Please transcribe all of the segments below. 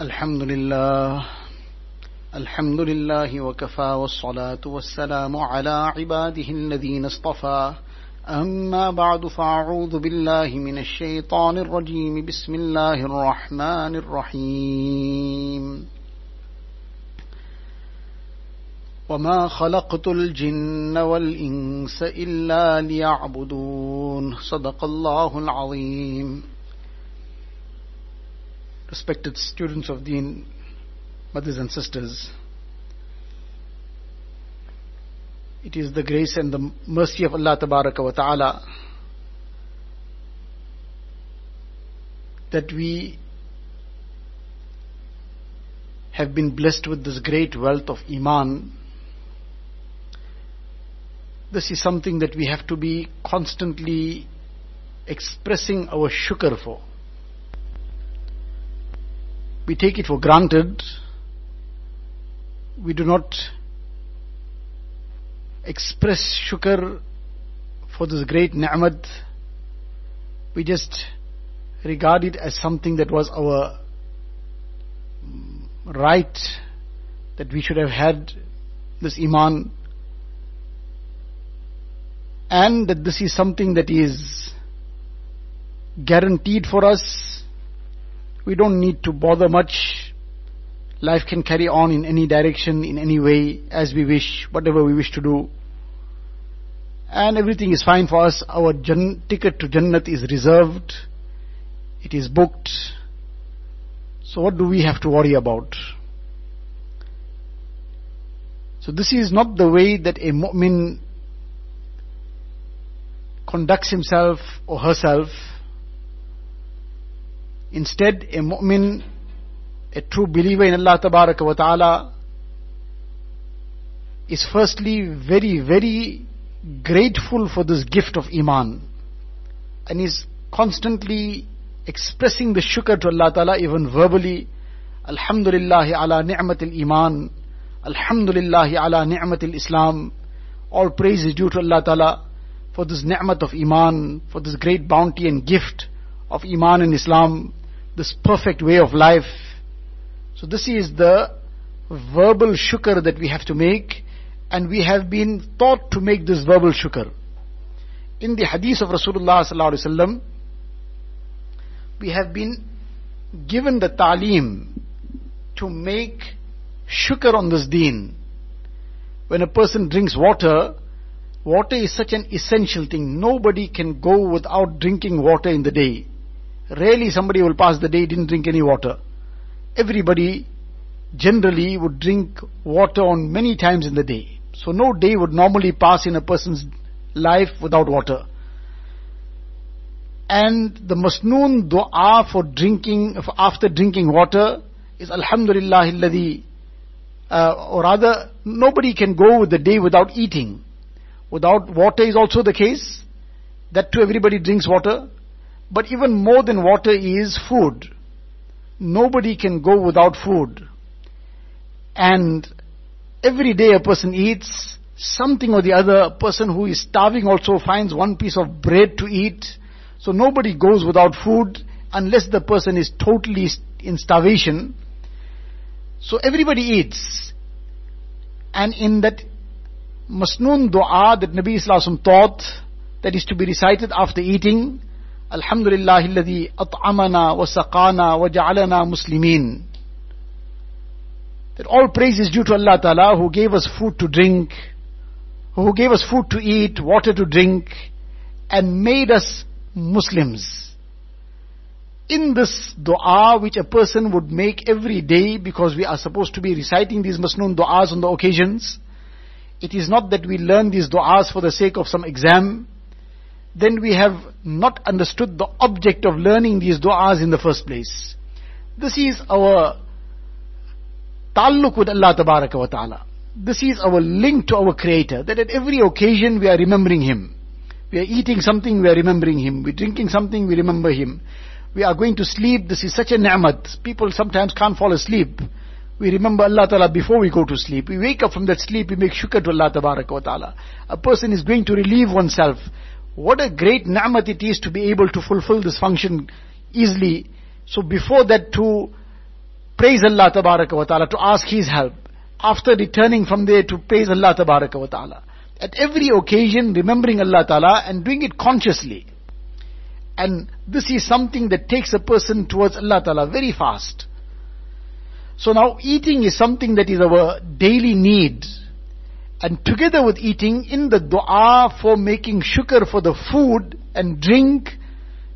الحمد لله الحمد لله وكفى والصلاة والسلام على عباده الذين اصطفى. أما بعد فأعوذ بالله من الشيطان الرجيم. بسم الله الرحمن الرحيم. وما خلقت الجن والإنس إلا ليعبدون. صدق الله العظيم. Respected students of Deen, mothers and sisters, it is the grace and the mercy of Allah wa Ta'ala that we have been blessed with this great wealth of Iman. This is something that we have to be constantly expressing our shukr for. We take it for granted. We do not express shukr for this great ni'mat. We just regard it as something that was our right, that we should have had this iman, and that this is something that is guaranteed for us. We don't need to bother much. Life can carry on in any direction, in any way, as we wish, whatever we wish to do. And everything is fine for us. Our jan- ticket to Jannat is reserved. It is booked. So what do we have to worry about? So this is not the way that a mu'min conducts himself or herself. Instead, a mu'min, a true believer in Allah Tabaraka wa Ta'ala, is firstly very, very grateful for this gift of Iman and is constantly expressing the shukr to Allah Ta'ala even verbally. Alhamdulillah ala ni'matil Iman. Alhamdulillah ala ni'matil Islam. All praise is due to Allah Ta'ala for this ni'mat of Iman, for this great bounty and gift of Iman and Islam, this perfect way of life. So this is the verbal shukr that we have to make and we have been taught to make this verbal shukr. In the hadith of Rasulullah sallallahu alaihi wasallam, we have been given the ta'lim to make shukr on this deen. When a person drinks water, water is such an essential thing. Nobody can go without drinking water in the day. Rarely somebody will pass the day didn't drink any water. Everybody generally would drink water on many times in the day. So no day would normally pass in a person's life without water. And the masnoon dua for drinking, for after drinking water is Alhamdulillah uh, or rather, nobody can go with the day without eating. Without water is also the case. That too everybody drinks water. But even more than water is food. Nobody can go without food. And every day a person eats something or the other. A person who is starving also finds one piece of bread to eat. So nobody goes without food unless the person is totally in starvation. So everybody eats. And in that masnoon dua that Nabi Islam taught, that is to be recited after eating, Alladhi at'amana wa saqana wa ja'alana muslimin. That all praise is due to Allah Ta'ala who gave us food to drink, who gave us food to eat, water to drink, and made us Muslims. In this dua which a person would make every day because we are supposed to be reciting these masnoon du'as on the occasions, it is not that we learn these du'as for the sake of some exam, then we have not understood the object of learning these du'as in the first place. This is our ta'alluq with Allah Tabaraka wa Ta'ala. This is our link to our Creator, that at every occasion we are remembering Him. We are eating something, we are remembering Him. We're drinking something, we remember Him. We are going to sleep, this is such a ni'mat. People sometimes can't fall asleep. We remember Allah Ta'ala before we go to sleep. We wake up from that sleep, we make shukr to Allah Ta'ala. A person is going to relieve oneself. What a great ni'mat it is to be able to fulfill this function easily. So before that to praise Allah wa ta'ala, to ask His help. After returning from there to praise Allah wa ta'ala. At every occasion remembering Allah ta'ala and doing it consciously. And this is something that takes a person towards Allah ta'ala very fast. So now eating is something that is our daily need. And together with eating, in the dua for making shukr for the food and drink,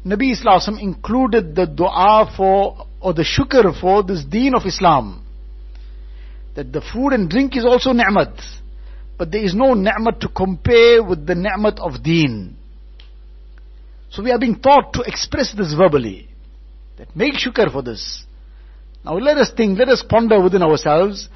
Nabi Islam included the dua for, or the shukr for this deen of Islam. That the food and drink is also ni'mat. But there is no ni'mat to compare with the ni'mat of deen. So we are being taught to express this verbally. That make shukr for this. Now let us think, let us ponder within ourselves,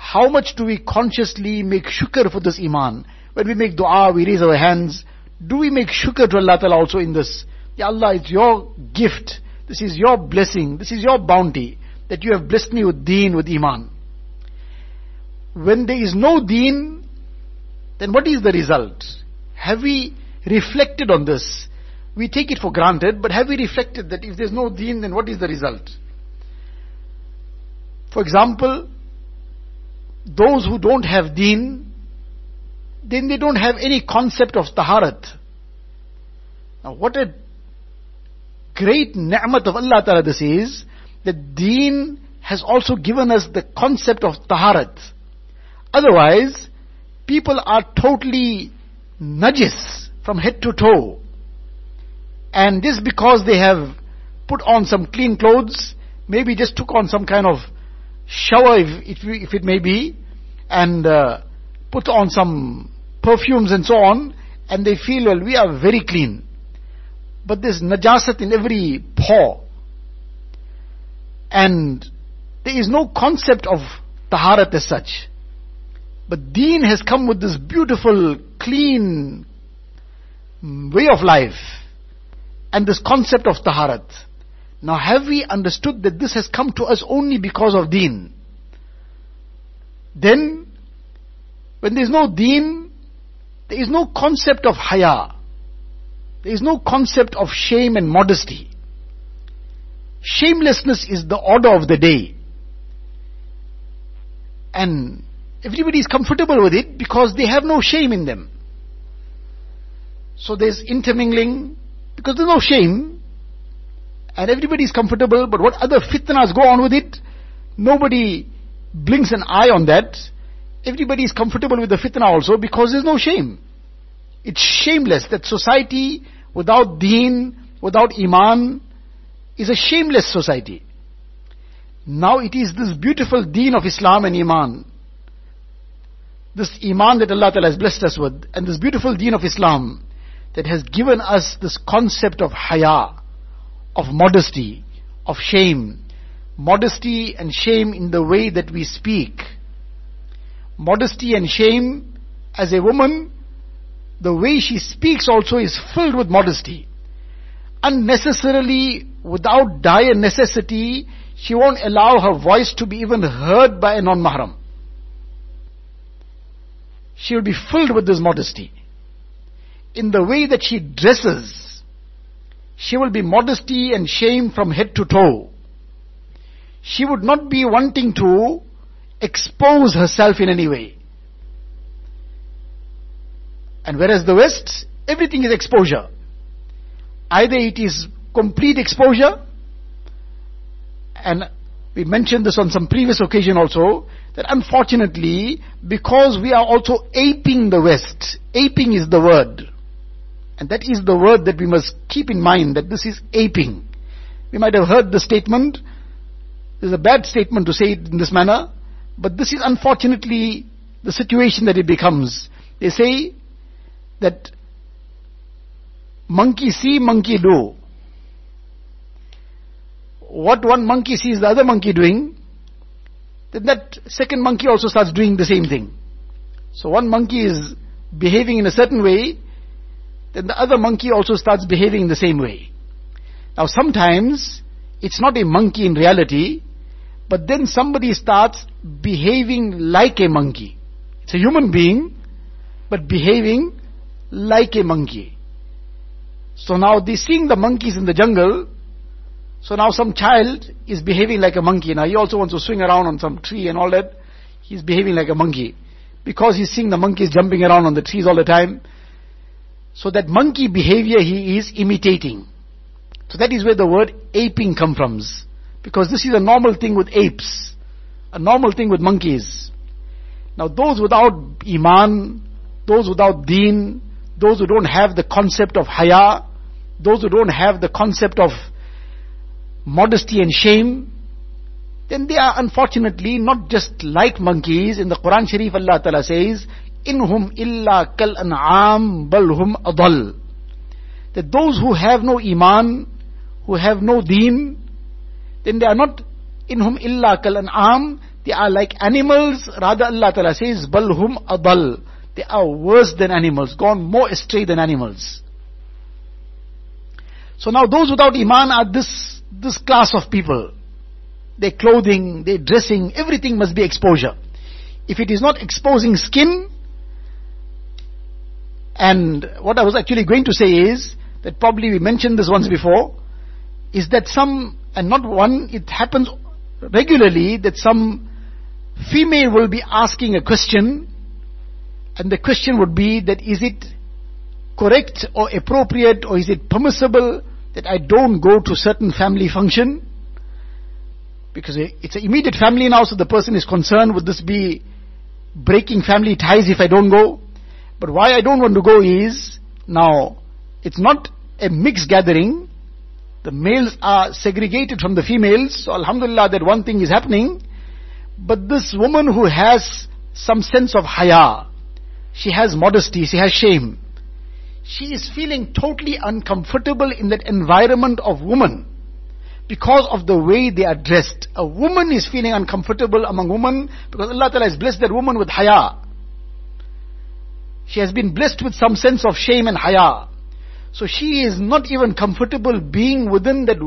how much do we consciously make shukr for this iman? When we make dua, we raise our hands. Do we make shukr to Allah Ta'ala also in this? Ya Allah, it's your gift. This is your blessing. This is your bounty that you have blessed me with deen, with iman. When there is no deen, then what is the result? Have we reflected on this? We take it for granted, but have we reflected that if there's no deen, then what is the result? For example, those who don't have deen, then they don't have any concept of taharat. Now what a great ni'mat of Allah Ta'ala this is, that deen has also given us the concept of taharat. Otherwise, people are totally najis from head to toe. And just because they have put on some clean clothes, maybe just took on some kind of shower if, if, it may be, and uh, put on some perfumes and so on, and they feel, well, we are very clean. But there's najasat in every pore. And there is no concept of taharat as such. But deen has come with this beautiful, clean way of life. And this concept of taharat. Now have we understood that this has come to us only because of deen? Then, when there is no deen, there is no concept of haya. There is no concept of shame and modesty. Shamelessness is the order of the day. And everybody is comfortable with it because they have no shame in them. So there's intermingling because there's no shame and everybody is comfortable, but what other fitnas go on with it, nobody blinks an eye on that. Everybody is comfortable with the fitna also because there's no shame. It's shameless that society without deen, without iman, is a shameless society. Now it is this beautiful deen of Islam and iman, this iman that Allah Ta'ala has blessed us with, and this beautiful deen of Islam that has given us this concept of haya, of modesty, of shame. Modesty and shame in the way that we speak. Modesty and shame as a woman, the way she speaks also is filled with modesty. Unnecessarily, without dire necessity, she won't allow her voice to be even heard by a non-mahram. She will be filled with this modesty. In the way that she dresses, she will be modesty and shame from head to toe. She would not be wanting to expose herself in any way. And whereas the West, everything is exposure. Either it is complete exposure, and we mentioned this on some previous occasion also, that unfortunately, because we are also aping the West, aping is the word. And that is the word that we must keep in mind that this is aping. We might have heard the statement. This is a bad statement to say it in this manner, but this is unfortunately the situation that it becomes. They say that monkey see, monkey do. What one monkey sees the other monkey doing, then that second monkey also starts doing the same thing. So one monkey is behaving in a certain way, then the other monkey also starts behaving in the same way. Now sometimes it's not a monkey in reality, but then somebody starts behaving like a monkey. It's a human being, but behaving like a monkey. So now they seeing the monkeys in the jungle, So now some child is behaving like a monkey. Now he also wants to swing around on some tree and all that. He's behaving like a monkey. Because he's seeing the monkeys jumping around on the trees all the time. So that monkey behavior he is imitating. So that is where the word aping comes from. Because this is a normal thing with apes. A normal thing with monkeys. Now those without iman, those without deen, those who don't have the concept of haya, those who don't have the concept of modesty and shame, then they are unfortunately not just like monkeys. In the Quran Sharif Allah Ta'ala says, Inhum illa kal an'am balhum adal. That those who have no iman, who have no deen, then they are not inhum illa kal an'am, they are like animals. Rather Allah Ta'ala says, balhum adal. They are worse than animals, gone more astray than animals. So now those without iman are this, this class of people. Their clothing, their dressing, everything must be exposure. If it is not exposing skin, and what I was actually going to say is, that probably we mentioned this once before, is that some, and not one, it happens regularly that some female will be asking a question, and the question would be that is it correct or appropriate or is it permissible that I don't go to certain family function? Because it's an immediate family now, so the person is concerned, would this be breaking family ties if I don't go? But why I don't want to go is, now, it's not a mixed gathering, the males are segregated from the females, so alhamdulillah that one thing is happening. But this woman who has some sense of haya, she has modesty, she has shame. She is feeling totally uncomfortable in that environment of women because of the way they are dressed. A woman is feeling uncomfortable among women because Allah Ta'ala has blessed that woman with haya. She has been blessed with some sense of shame and haya. So she is not even comfortable being within that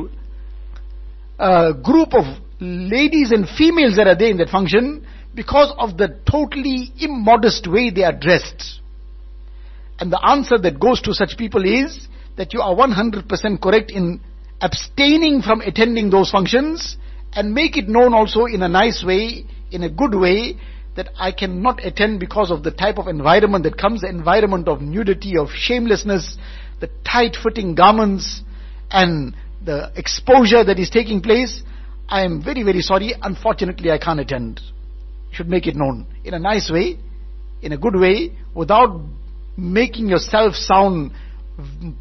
uh, group of ladies and females that are there in that function because of the totally immodest way they are dressed. And the answer that goes to such people is that you are 100% correct in abstaining from attending those functions and make it known also in a nice way, in a good way, that I cannot attend because of the type of environment that comes, the environment of nudity, of shamelessness, the tight fitting garments and the exposure that is taking place, I am very, very sorry. Unfortunately, I can't attend. Should make it known in a nice way, in a good way, without making yourself sound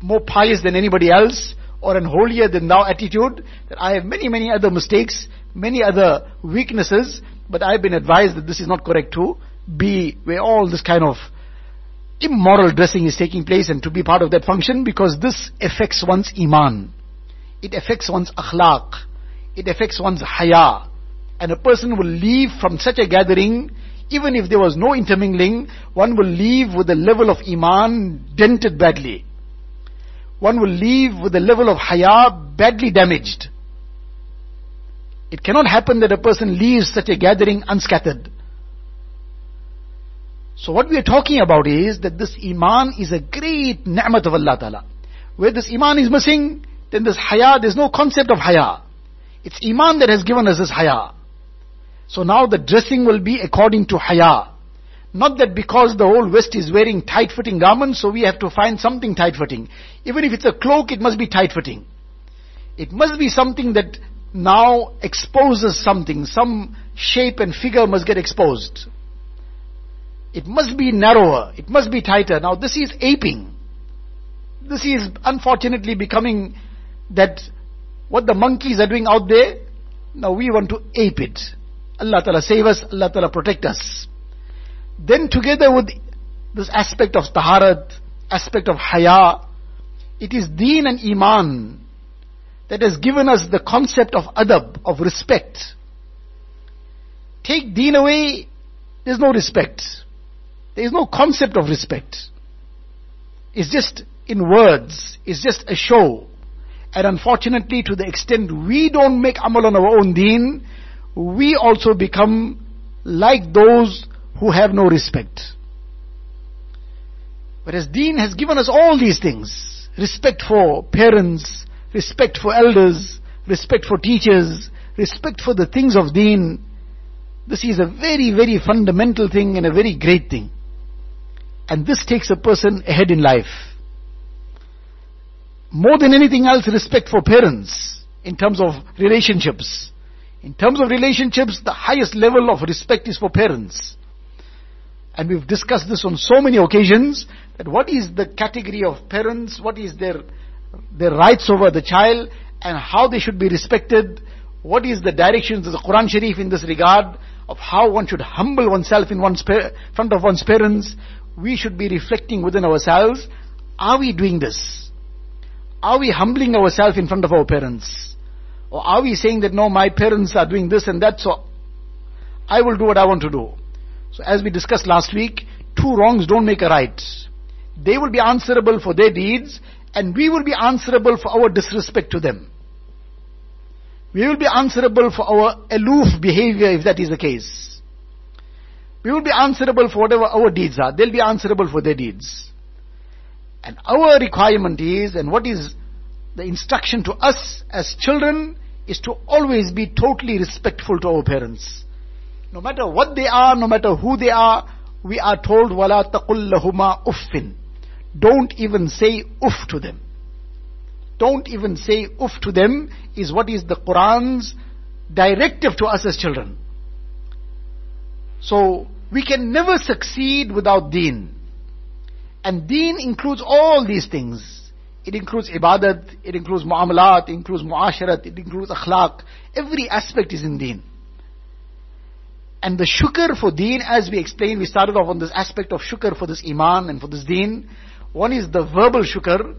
more pious than anybody else or an holier than thou attitude. That I have many, many other mistakes, many other weaknesses, but I've been advised that this is not correct to be where all this kind of immoral dressing is taking place and to be part of that function because this affects one's iman. It affects one's akhlaq. It affects one's haya. And a person will leave from such a gathering, even if there was no intermingling, one will leave with a level of iman dented badly. One will leave with a level of haya badly damaged. It cannot happen that a person leaves such a gathering unscattered. So what we are talking about is that this iman is a great ni'mat of Allah Ta'ala. Where this iman is missing, then this haya, there's no concept of haya. It's iman that has given us this haya. So now the dressing will be according to haya. Not that because the whole West is wearing tight-fitting garments, so we have to find something tight-fitting. Even if it's a cloak, it must be tight-fitting. It must be something that now exposes something. Some shape and figure must get exposed. It must be narrower. It must be tighter. Now this is aping. This is unfortunately becoming that what the monkeys are doing out there, now we want to ape it. Allah Ta'ala save us, Allah Ta'ala protect us. Then together with this aspect of taharat, aspect of haya, it is deen and iman that has given us the concept of adab, of respect. Take deen away, there's no respect. There is no concept of respect. It's just in words. It's just a show. And unfortunately, to the extent we don't make amal on our own deen, we also become like those who have no respect. Whereas deen has given us all these things. Respect for parents, respect for elders, respect for teachers, respect for the things of deen. This is a very, very fundamental thing and a very great thing. And this takes a person ahead in life. More than anything else, respect for parents in terms of relationships. In terms of relationships, the highest level of respect is for parents. And we've discussed this on so many occasions that what is the category of parents, what is their, their rights over the child, and how they should be respected, what is the directions of the Quran Sharif in this regard, of how one should humble oneself in one's front of one's parents, we should be reflecting within ourselves, are we doing this? Are we humbling ourselves in front of our parents? Or are we saying that no, my parents are doing this and that, so I will do what I want to do? So as we discussed last week, two wrongs don't make a right. They will be answerable for their deeds and we will be answerable for our disrespect to them. We will be answerable for our aloof behavior if that is the case. We will be answerable for whatever our deeds are. They'll be answerable for their deeds. And our requirement is, and what is the instruction to us as children, is to always be totally respectful to our parents. No matter what they are, no matter who they are, we are told, وَلَا تَقُلْ لَهُمَا أُفٍّ don't even say uff to them. Don't even say uff to them is what is the Quran's directive to us as children. So, we can never succeed without deen. And deen includes all these things. It includes ibadat, it includes muamalat, it includes muasharat, it includes akhlaq. Every aspect is in deen. And the shukr for deen, as we explained, we started off on this aspect of shukr for this iman and for this deen. One is the verbal shukr.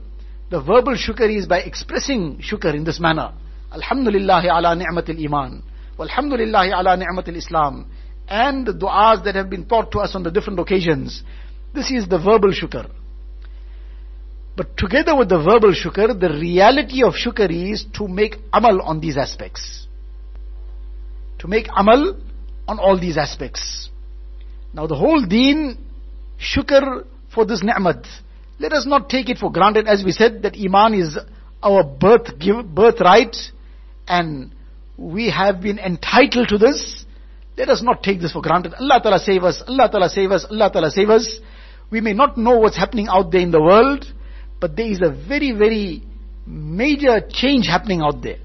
The verbal shukr is by expressing shukr in this manner. Alhamdulillah ala ni'matil iman. Walhamdulillah ala ni'matil islam. And the du'as that have been taught to us on the different occasions. This is the verbal shukr. But together with the verbal shukr, the reality of shukr is to make amal on these aspects. To make amal on all these aspects. Now the whole deen, shukr for this ni'mat. Let us not take it for granted as we said that iman is our birth, give, birthright and we have been entitled to this. Let us not take this for granted. Allah Ta'ala save us, Allah Ta'ala save us, Allah Ta'ala save us. We may not know what's happening out there in the world, but there is a very, very major change happening out there.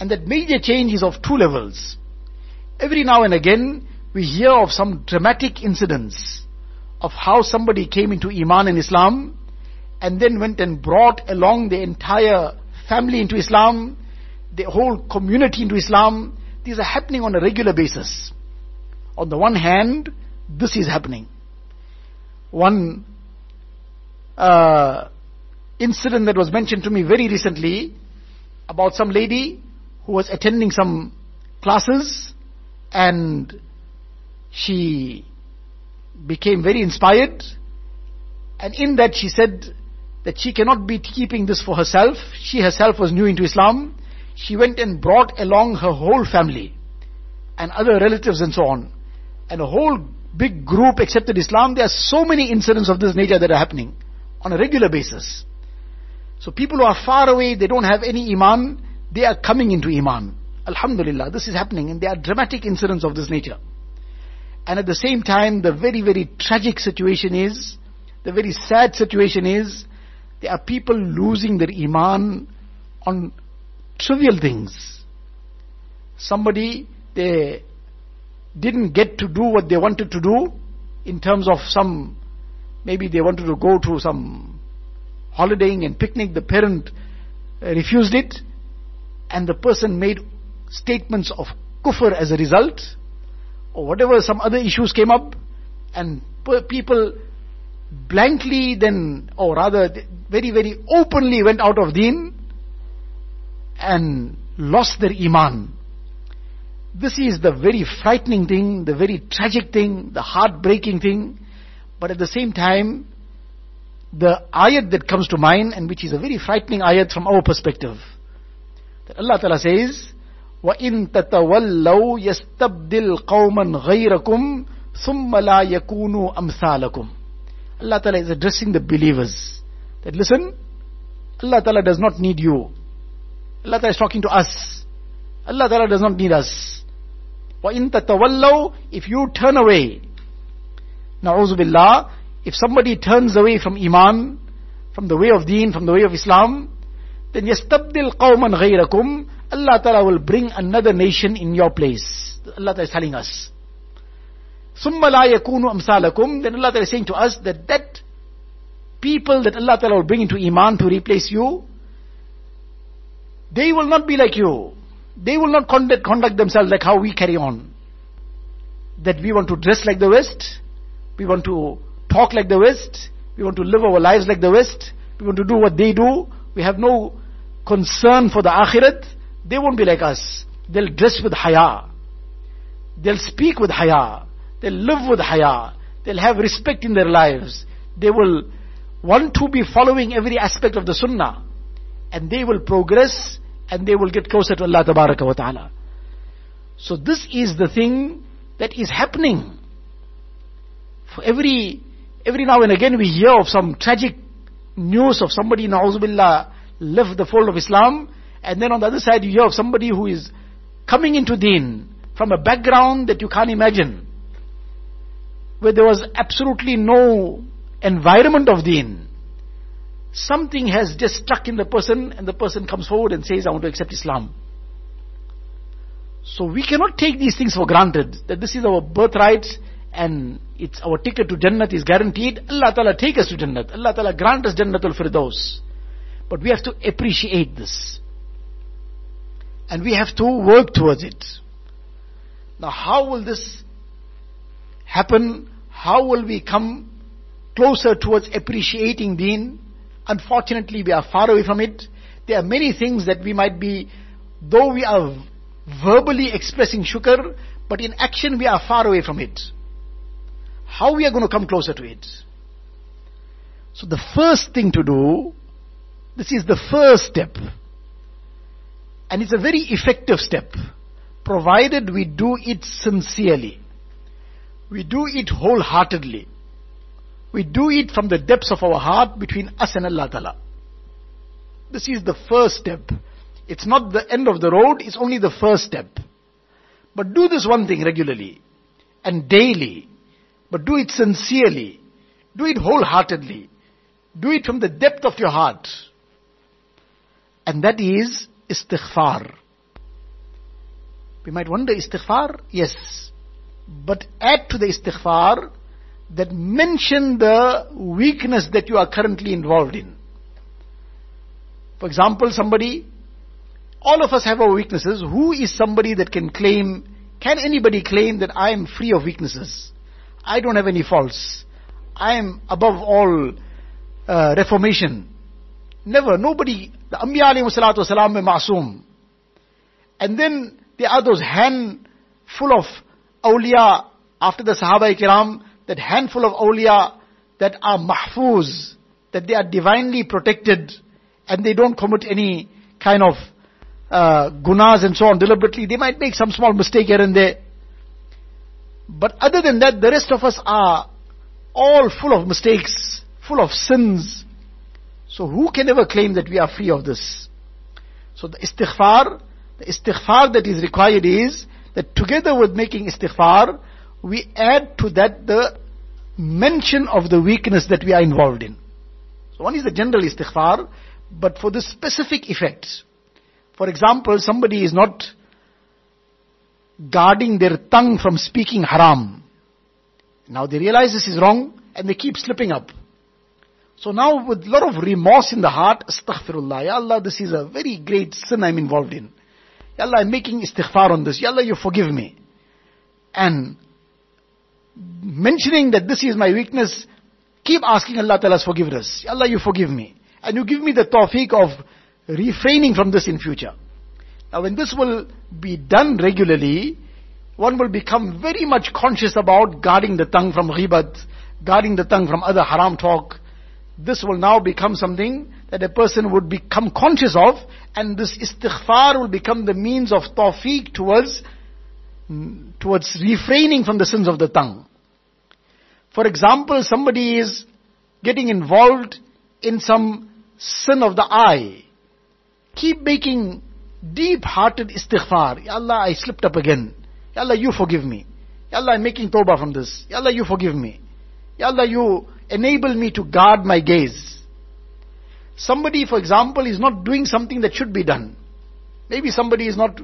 And that major change is of two levels. Every now and again, we hear of some dramatic incidents of how somebody came into Iman and Islam and then went and brought along the entire family into Islam, the whole community into Islam. These are happening on a regular basis. On the one hand, this is happening. One uh, incident that was mentioned to me very recently about some lady who was attending some classes and she became very inspired and in that she said that she cannot be keeping this for herself. She herself was new into Islam. She went and brought along her whole family and other relatives and so on. And a whole big group accepted Islam. There are so many incidents of this nature that are happening on a regular basis. So people who are far away, they don't have any iman, they are coming into iman. Alhamdulillah, this is happening and there are dramatic incidents of this nature. And at the same time, the very, very tragic situation is, the very sad situation is, there are people losing their iman on trivial things. Somebody, they didn't get to do what they wanted to do in terms of some, maybe they wanted to go to some holidaying and picnic, the parent uh, refused it, and the person made statements of kufr as a result, or whatever some other issues came up, and people blankly then, or rather very, very openly went out of deen and lost their iman. This is the very frightening thing, the very tragic thing, the heartbreaking thing, but at the same time, the ayat that comes to mind and which is a very frightening ayat from our perspective. That Allah Ta'ala says, وَإِن تَتَوَلَّوْا يَسْتَبْدِلْ قَوْمًا غَيْرَكُمْ ثُمَّ لَا يَكُونُوا أَمْثَالَكُمْ Allah Ta'ala is addressing the believers. That listen, Allah Ta'ala does not need you. Allah Ta'ala is talking to us. Allah Ta'ala does not need us. وَإِن تَتَوَلَّوْا If you turn away, na'uzu billah, if somebody turns away from Iman, from the way of deen, from the way of Islam, then يَسْتَبْدِلْ قَوْمًا غَيْرَكُمْ Allah Ta'ala will bring another nation in your place. Allah Ta'ala is telling us. ثُمَّ لَا يَكُونُ أَمْثَالَكُمْ Then Allah Ta'ala is saying to us that that people that Allah Ta'ala will bring into Iman to replace you, they will not be like you. They will not conduct, conduct themselves like how we carry on. That we want to dress like the West, we want to talk like the West, we want to live our lives like the West, we want to do what they do, we have no concern for the Akhirat, they won't be like us. They'll dress with haya. They'll speak with haya. They'll live with haya. They'll have respect in their lives. They will want to be following every aspect of the sunnah. And they will progress and they will get closer to Allah ta'ala. So this is the thing that is happening. For every, every now and again we hear of some tragic news of somebody, na'uzubillah, left the fold of Islam, and then on the other side you hear of somebody who is coming into deen from a background that you can't imagine, where there was absolutely no environment of deen. Something has just struck in the person and the person comes forward and says, I want to accept Islam. So we cannot take these things for granted, that this is our birthright and it's our ticket to Jannat is guaranteed. Allah Ta'ala take us to Jannat. Allah Ta'ala grant us Jannatul Firdaus. But we have to appreciate this. And we have to work towards it. Now how will this happen? How will we come closer towards appreciating deen? Unfortunately, we are far away from it. There are many things that we might be, though we are verbally expressing shukr, but in action we are far away from it. How we are going to come closer to it? So the first thing to do, this is the first step. And it's a very effective step, provided we do it sincerely. We do it wholeheartedly. We do it from the depths of our heart between us and Allah Ta'ala. This is the first step. It's not the end of the road, it's only the first step. But do this one thing regularly and daily. But do it sincerely. Do it wholeheartedly. Do it from the depth of your heart. And that is istighfar. We might wonder, istighfar? Yes. But add to the istighfar that mention the weakness that you are currently involved in. For example, somebody, all of us have our weaknesses. Who is somebody that can claim, can anybody claim that I am free of weaknesses? I don't have any faults. I am above all uh, reformation. Never, nobody, the Anbiya alayhi salatu wasalam ma'soom. And then there are those handful of awliya after the Sahaba kiram, that handful of awliya that are mahfuz, that they are divinely protected and they don't commit any kind of uh, gunas and so on deliberately. They might make some small mistake here and there. But other than that, the rest of us are all full of mistakes, full of sins. So who can ever claim that we are free of this? So the istighfar, the istighfar that is required is that together with making istighfar, we add to that the mention of the weakness that we are involved in. So one is the general istighfar, but for the specific effects. For example, somebody is not guarding their tongue from speaking haram. Now they realize this is wrong and they keep slipping up. So now with a lot of remorse in the heart, astaghfirullah, Ya Allah, this is a very great sin I'm involved in. Ya Allah, I'm making istighfar on this. Ya Allah, you forgive me. And mentioning that this is my weakness, keep asking Allah Ta'ala's forgiveness. Allah, you forgive me. And you give me the tawfiq of refraining from this in future. Now when this will be done regularly, one will become very much conscious about guarding the tongue from ghibat, guarding the tongue from other haram talk. This will now become something that a person would become conscious of, and this istighfar will become the means of tawfiq towards, mm, towards refraining from the sins of the tongue. For example, somebody is getting involved in some sin of the eye. Keep making deep-hearted istighfar. Ya Allah, I slipped up again. Ya Allah, you forgive me. Ya Allah, I'm making tawbah from this. Ya Allah, you forgive me. Ya Allah, you enable me to guard my gaze. Somebody, for example, is not doing something that should be done. Maybe somebody is not,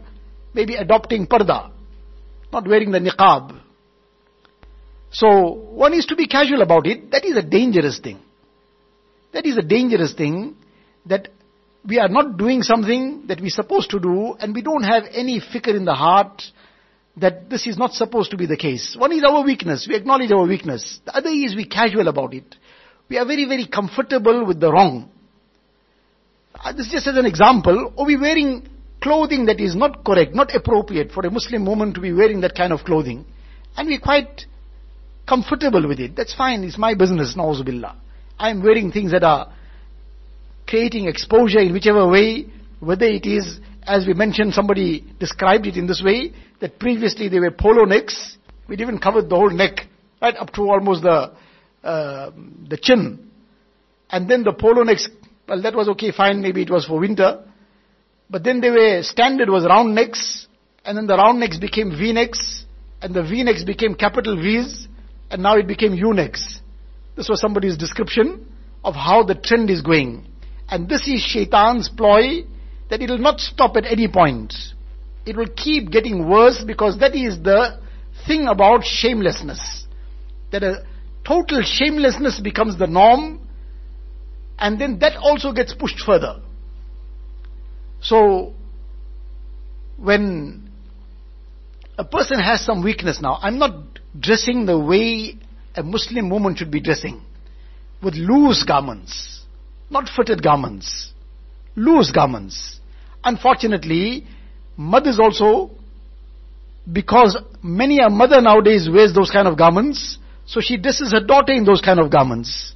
maybe adopting parda, not wearing the niqab. So, one is to be casual about it. That is a dangerous thing. That is a dangerous thing that we are not doing something that we're supposed to do and we don't have any fikr in the heart that this is not supposed to be the case. One is our weakness. We acknowledge our weakness. The other is we casual about it. We are very, very comfortable with the wrong. Uh, this is just as an example. Are we wearing clothing that is not correct, not appropriate for a Muslim woman to be wearing that kind of clothing. And we're quite comfortable with it. That's fine. It's my business, na'uzubillah. I'm wearing things that are creating exposure in whichever way, whether it is, as we mentioned, somebody described it in this way, that previously they were polo necks. We'd even covered the whole neck, right up to almost the, uh, the chin. And then the polo necks, well that was okay, fine, maybe it was for winter. But then they were, standard was round necks, and then the round necks became V-necks, and the V-necks became capital V's, and now it became U-necks. This was somebody's description of how the trend is going. And this is shaitan's ploy that it will not stop at any point. It will keep getting worse because that is the thing about shamelessness. That a total shamelessness becomes the norm and then that also gets pushed further. So, when a person has some weakness now, I'm not dressing the way a Muslim woman should be dressing with loose garments, not fitted garments, loose garments. Unfortunately, mothers also, because many a mother nowadays wears those kind of garments, so she dresses her daughter in those kind of garments.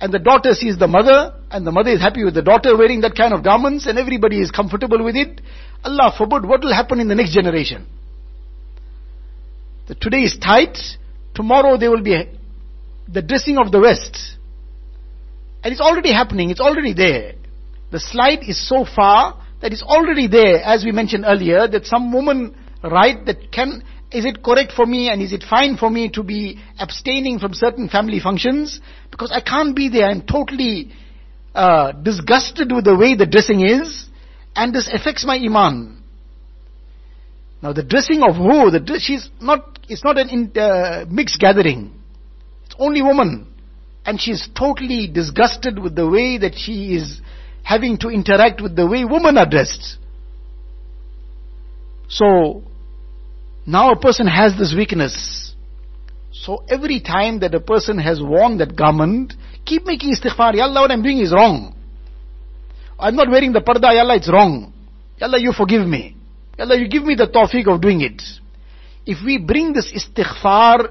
And the daughter sees the mother, and the mother is happy with the daughter wearing that kind of garments, and everybody is comfortable with it. Allah forbid, what will happen in the next generation? The today is tight, tomorrow there will be the dressing of the West. And it's already happening, it's already there. The slide is so far that it's already there, as we mentioned earlier, that some woman write that can, is it correct for me and is it fine for me to be abstaining from certain family functions? Because I can't be there, I'm totally uh, disgusted with the way the dressing is, and this affects my iman. Now the dressing of who? The dress, she's not, it's not in, uh, mixed gathering. It's only woman. And she's totally disgusted with the way that she is having to interact with the way women are dressed. So, now a person has this weakness. So every time that a person has worn that garment, keep making istighfar. Ya Allah, what I'm doing is wrong. I'm not wearing the parda, Ya Allah, it's wrong. Ya Allah, you forgive me. Ya Allah, you give me the tawfiq of doing it. If we bring this istighfar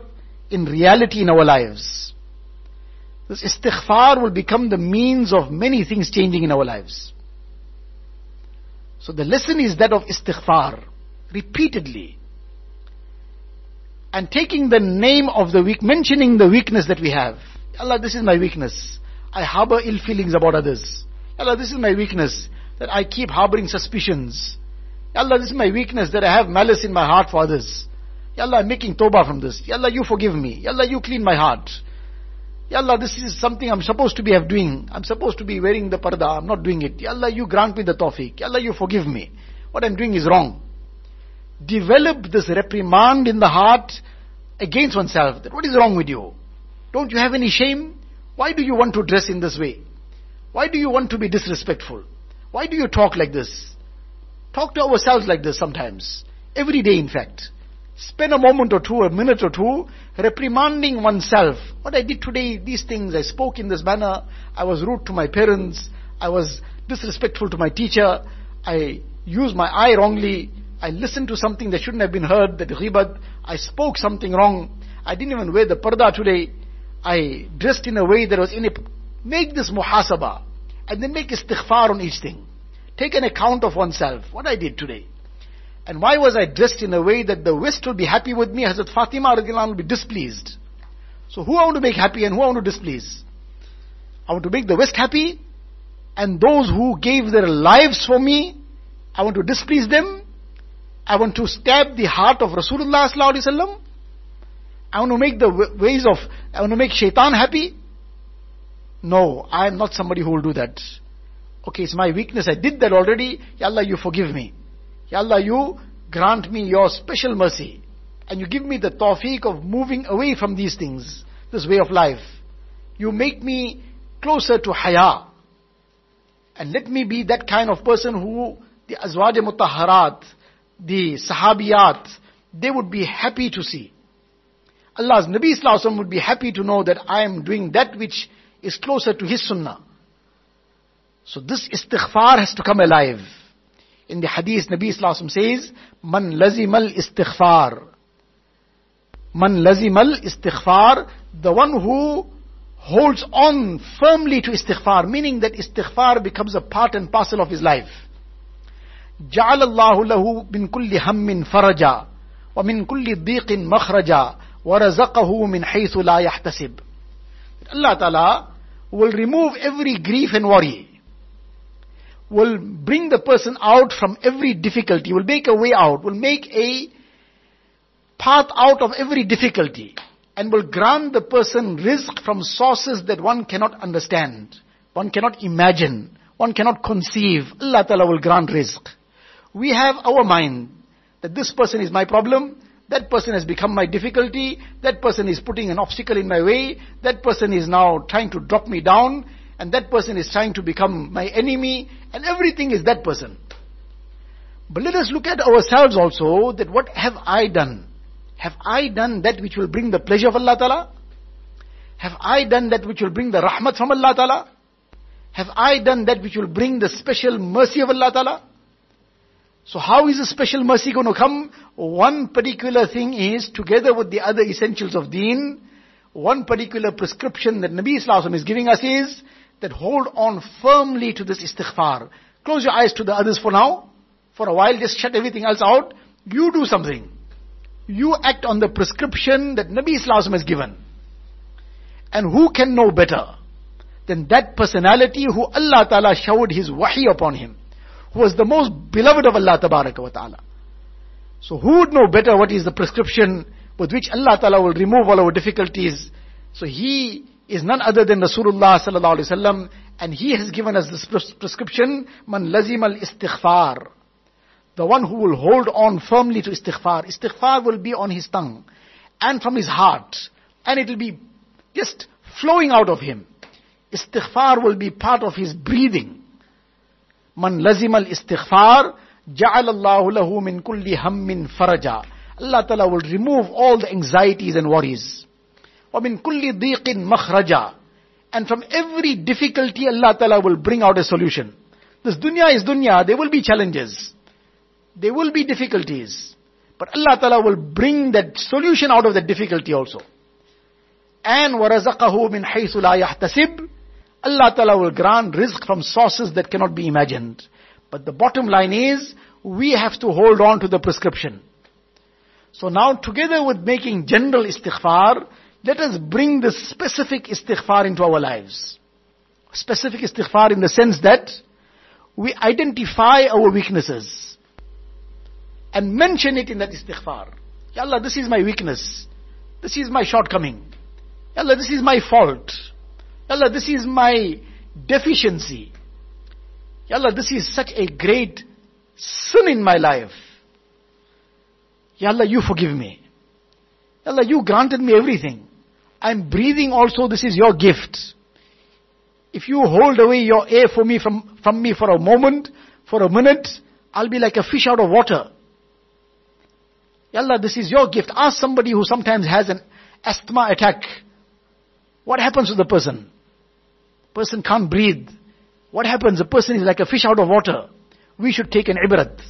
in reality in our lives, this istighfar will become the means of many things changing in our lives. So the lesson is that of istighfar, repeatedly. And taking the name of the weak, mentioning the weakness that we have. Allah, this is my weakness. I harbor ill feelings about others. Allah, this is my weakness, that I keep harboring suspicions. Allah, this is my weakness, that I have malice in my heart for others. Allah, I'm making tawbah from this. Allah, you forgive me. Allah, you clean my heart. Ya Allah, this is something I'm supposed to be have doing. I'm supposed to be wearing the parda. I'm not doing it. Ya Allah, you grant me the tawfiq. Ya Allah, you forgive me. What I'm doing is wrong. Develop this reprimand in the heart against oneself. That what is wrong with you? Don't you have any shame? Why do you want to dress in this way? Why do you want to be disrespectful? Why do you talk like this? Talk to ourselves like this sometimes. Every day, in fact. Spend a moment or two, a minute or two, reprimanding oneself. What I did today, these things, I spoke in this manner, I was rude to my parents, I was disrespectful to my teacher, I used my eye wrongly, I listened to something that shouldn't have been heard, that ghibat, I spoke something wrong, I didn't even wear the parda today, I dressed in a way that was in a, make this muhasaba, and then make istighfar on each thing. Take an account of oneself, what I did today. And why was I dressed in a way that the West will be happy with me? Hazrat Fatima will be displeased. So who I want to make happy and who I want to displease? I want to make the West happy and those who gave their lives for me I want to displease them. I want to stab the heart of Rasulullah sallallahu. I want to make the ways of, I want to make shaitan happy. No, I am not somebody who will do that. Okay, it's my weakness. I did that already. Ya Allah, you forgive me. Ya Allah, you grant me your special mercy. And you give me the tawfiq of moving away from these things, this way of life. You make me closer to haya. And let me be that kind of person who the Azwaj Mutahharat, the Sahabiyat, they would be happy to see. Allah's Nabi Wasallam would be happy to know that I am doing that which is closer to His Sunnah. So this istighfar has to come alive. In the hadith, Nabi Wasallam says, Man lazimal istighfar. Man lazimal istighfar, the one who holds on firmly to istighfar, meaning that istighfar becomes a part and parcel of his life. جعل الله له من كل هم فرجا ومن كل ضيق مخرجا ورزقه من حيث لا يحتسب Allah Ta'ala will remove every grief and worry will bring the person out from every difficulty will make a way out will make a path out of every difficulty and will grant the person rizq from sources that one cannot understand, one cannot imagine, one cannot conceive. Allah Ta'ala will grant rizq. We have our mind that this person is my problem, that person has become my difficulty, that person is putting an obstacle in my way, that person is now trying to drop me down, and that person is trying to become my enemy, and everything is that person. But let us look at ourselves also that what have I done? Have I done that which will bring the pleasure of Allah Ta'ala? Have I done that which will bring the rahmat from Allah Ta'ala? Have I done that which will bring the special mercy of Allah Ta'ala? So how is the special mercy going to come? One particular thing is, together with the other essentials of deen, one particular prescription that Nabi Islam is giving us is, that hold on firmly to this istighfar. Close your eyes to the others for now. For a while, just shut everything else out. You do something you act on the prescription that Nabi Islam has given. And who can know better than that personality who Allah Ta'ala showered His wahi upon him, who was the most beloved of Allah Ta'ala. So who would know better what is the prescription with which Allah Ta'ala will remove all our difficulties? So He is none other than Rasulullah Sallallahu Alaihi Wasallam and He has given us this prescription, man lazim al istighfar the one who will hold on firmly to istighfar. Istighfar will be on his tongue and from his heart and it will be just flowing out of him. Istighfar will be part of his breathing. Man lazim al istighfar ja'al Allah lahu min kulli hammin faraja. Allah Ta'ala will remove all the anxieties and worries. وَمِن كُلِّ ضِيقٍ مَخْرَجًا And from every difficulty Allah Ta'ala will bring out a solution. This dunya is dunya, there will be challenges. There will be difficulties. But Allah Ta'ala will bring that solution out of that difficulty also. And وَرَزَقَهُ مِنْ حَيْثُ لَا يَحْتَسِبْ Allah Ta'ala will grant rizq from sources that cannot be imagined. But the bottom line is, we have to hold on to the prescription. So now together with making general istighfar, let us bring the specific istighfar into our lives. Specific istighfar in the sense that we identify our weaknesses and mention it in that istighfar. Ya Allah, this is my weakness. This is my shortcoming. Ya Allah, this is my fault. Ya Allah, this is my deficiency. Ya Allah, this is such a great sin in my life. Ya Allah, you forgive me. Ya Allah, you granted me everything. I'm breathing also, this is your gift. If you hold away your air for me from, from me for a moment, for a minute, I'll be like a fish out of water. Allah, this is your gift. Ask somebody who sometimes has an asthma attack. What happens to the person? Person can't breathe. What happens? The person is like a fish out of water. We should take an ibrat.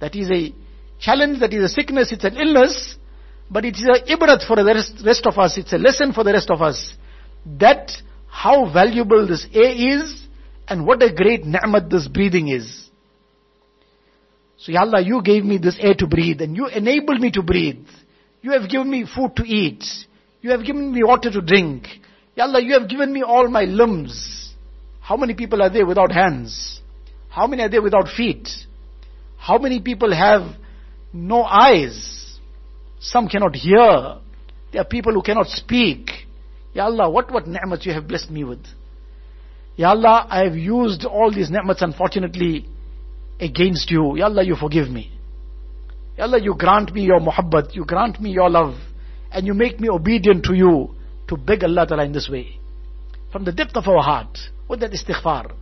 That is a challenge, that is a sickness, it's an illness, but it is a ibrat for the rest, rest of us. It's a lesson for the rest of us. That how valuable this air is and what a great ni'mat this breathing is. So, Ya Allah, you gave me this air to breathe and you enabled me to breathe. You have given me food to eat. You have given me water to drink. Ya Allah, you have given me all my limbs. How many people are there without hands? How many are there without feet? How many people have no eyes? Some cannot hear. There are people who cannot speak. Ya Allah, what, what ni'mat you have blessed me with. Ya Allah, I have used all these ni'mats unfortunately against you. Ya Allah, you forgive me. Ya Allah, you grant me your muhabbat, you grant me your love, and you make me obedient to you to beg Allah Ta'ala in this way. From the depth of our heart, with that istighfar.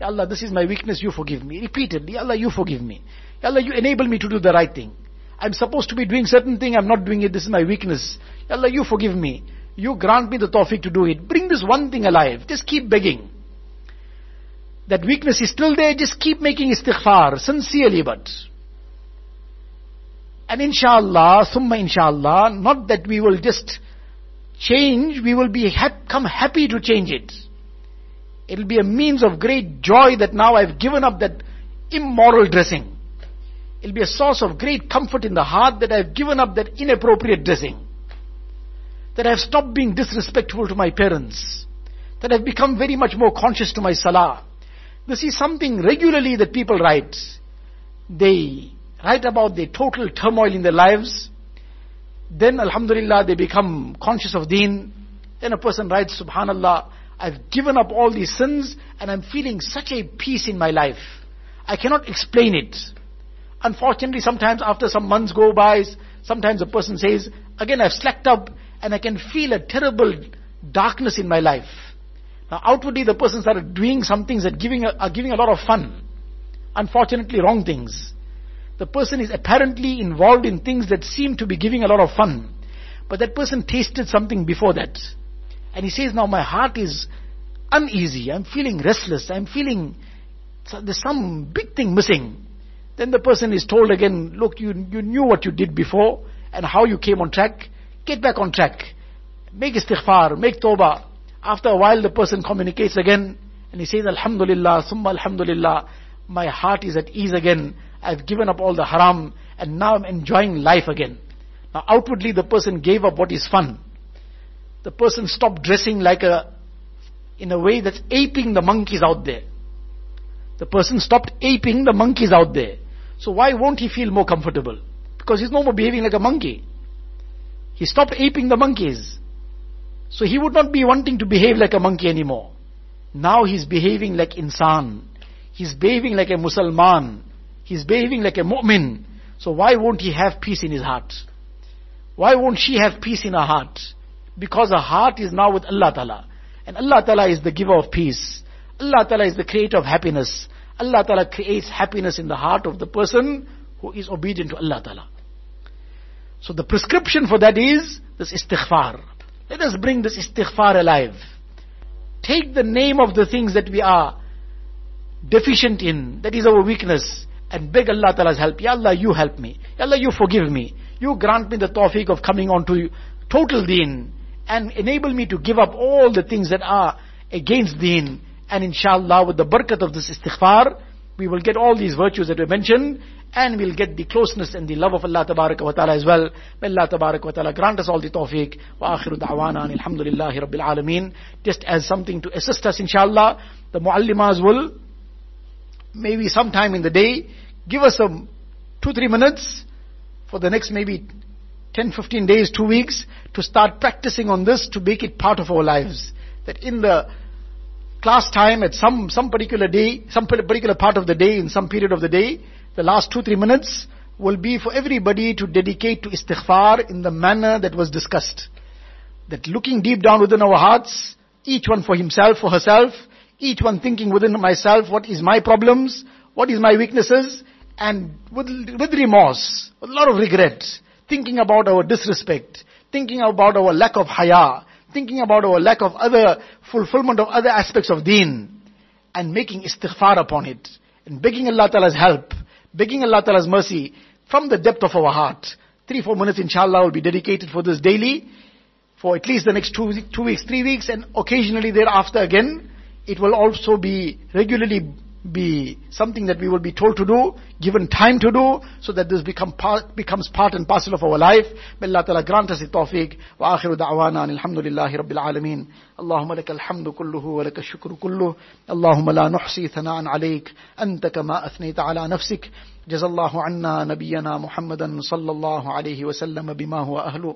Ya Allah, this is my weakness, you forgive me. Repeatedly, Ya Allah, you forgive me. Ya Allah, you enable me to do the right thing. I'm supposed to be doing certain thing, I'm not doing it, this is my weakness. Allah, you forgive me. You grant me the tawfiq to do it. Bring this one thing alive. Just keep begging. That weakness is still there, just keep making istighfar, sincerely but. And inshallah, summa inshallah, not that we will just change, we will be come happy to change it. It'll be a means of great joy that now I've given up that immoral dressing. It'll be a source of great comfort in the heart that I've given up that inappropriate dressing. That I've stopped being disrespectful to my parents. That I've become very much more conscious to my salah. This is something regularly that people write. They write about the total turmoil in their lives. Then Alhamdulillah they become conscious of deen. Then a person writes, Subhanallah, I've given up all these sins and I'm feeling such a peace in my life. I cannot explain it. Unfortunately, sometimes after some months go by, sometimes a person says, again I've slacked up and I can feel a terrible darkness in my life. Now outwardly the person started doing some things that giving are giving a lot of fun. Unfortunately wrong things. The person is apparently involved in things that seem to be giving a lot of fun. But that person tasted something before that. And he says, now my heart is uneasy. I'm feeling restless. I'm feeling there's some big thing missing. Then the person is told again, look, you, you knew what you did before and how you came on track. Get back on track. Make istighfar, make tawbah. After a while the person communicates again and he says, Alhamdulillah, summa Alhamdulillah, my heart is at ease again. I've given up all the haram and now I'm enjoying life again. Now outwardly the person gave up what is fun the person stopped dressing like a, in a way that's aping the monkeys out there. The person stopped aping the monkeys out there. So why won't he feel more comfortable? Because he's no more behaving like a monkey. He stopped aping the monkeys. So he would not be wanting to behave like a monkey anymore. Now he's behaving like insan. He's behaving like a Musalman. He's behaving like a mu'min. So why won't he have peace in his heart? Why won't she have peace in her heart? Because her heart is now with Allah Ta'ala. And Allah Ta'ala is the giver of peace. Allah Ta'ala is the creator of happiness. Allah Ta'ala creates happiness in the heart of the person who is obedient to Allah Ta'ala. So the prescription for that is this istighfar. Let us bring this istighfar alive. Take the name of the things that we are deficient in, that is our weakness, and beg Allah Ta'ala's help. Ya Allah, you help me. Ya Allah, you forgive me. You grant me the tawfiq of coming on to total deen and enable me to give up all the things that are against deen. And inshallah, with the barakat of this istighfar, we will get all these virtues that we mentioned, and we'll get the closeness and the love of Allah wa Ta'ala as well. May Allah wa Ta'ala grant us all the tawfiq. Wa akhiru da'wana alhamdulillahi rabbil alameen. Just as something to assist us inshallah, the muallimas will, maybe sometime in the day, give us some two, three minutes for the next maybe 10, 15 days, two weeks, to start practicing on this to make it part of our lives. That in the class time at some, some particular day, some particular part of the day, in some period of the day, the last two, three minutes will be for everybody to dedicate to istighfar in the manner that was discussed. That looking deep down within our hearts, each one for himself, for herself, each one thinking within myself, what is my problems, what is my weaknesses, and with, with remorse, a lot of regret, thinking about our disrespect, thinking about our lack of haya, thinking about our lack of other fulfillment of other aspects of deen, and making istighfar upon it, and begging Allah Ta'ala's help, begging Allah Ta'ala's mercy from the depth of our heart. Three, four minutes inshallah will be dedicated for this daily, for at least the next two, two weeks, three weeks, and occasionally thereafter again, it will also be regularly be something that we will be told to do, given time to do, so that this become part, becomes part and parcel of our life. May Allah Ta'ala grant us the tawfiq. Wa akhiru da'wana alhamdulillahi rabbil alameen. Allahumma laka alhamdu kulluhu wa laka shukru kulluhu. Allahumma la nuhsi thana'an alayk. Anta kama athnayta ala nafsik. جزا الله عنا نبينا محمدا صلى الله عليه وسلم بما هو أهله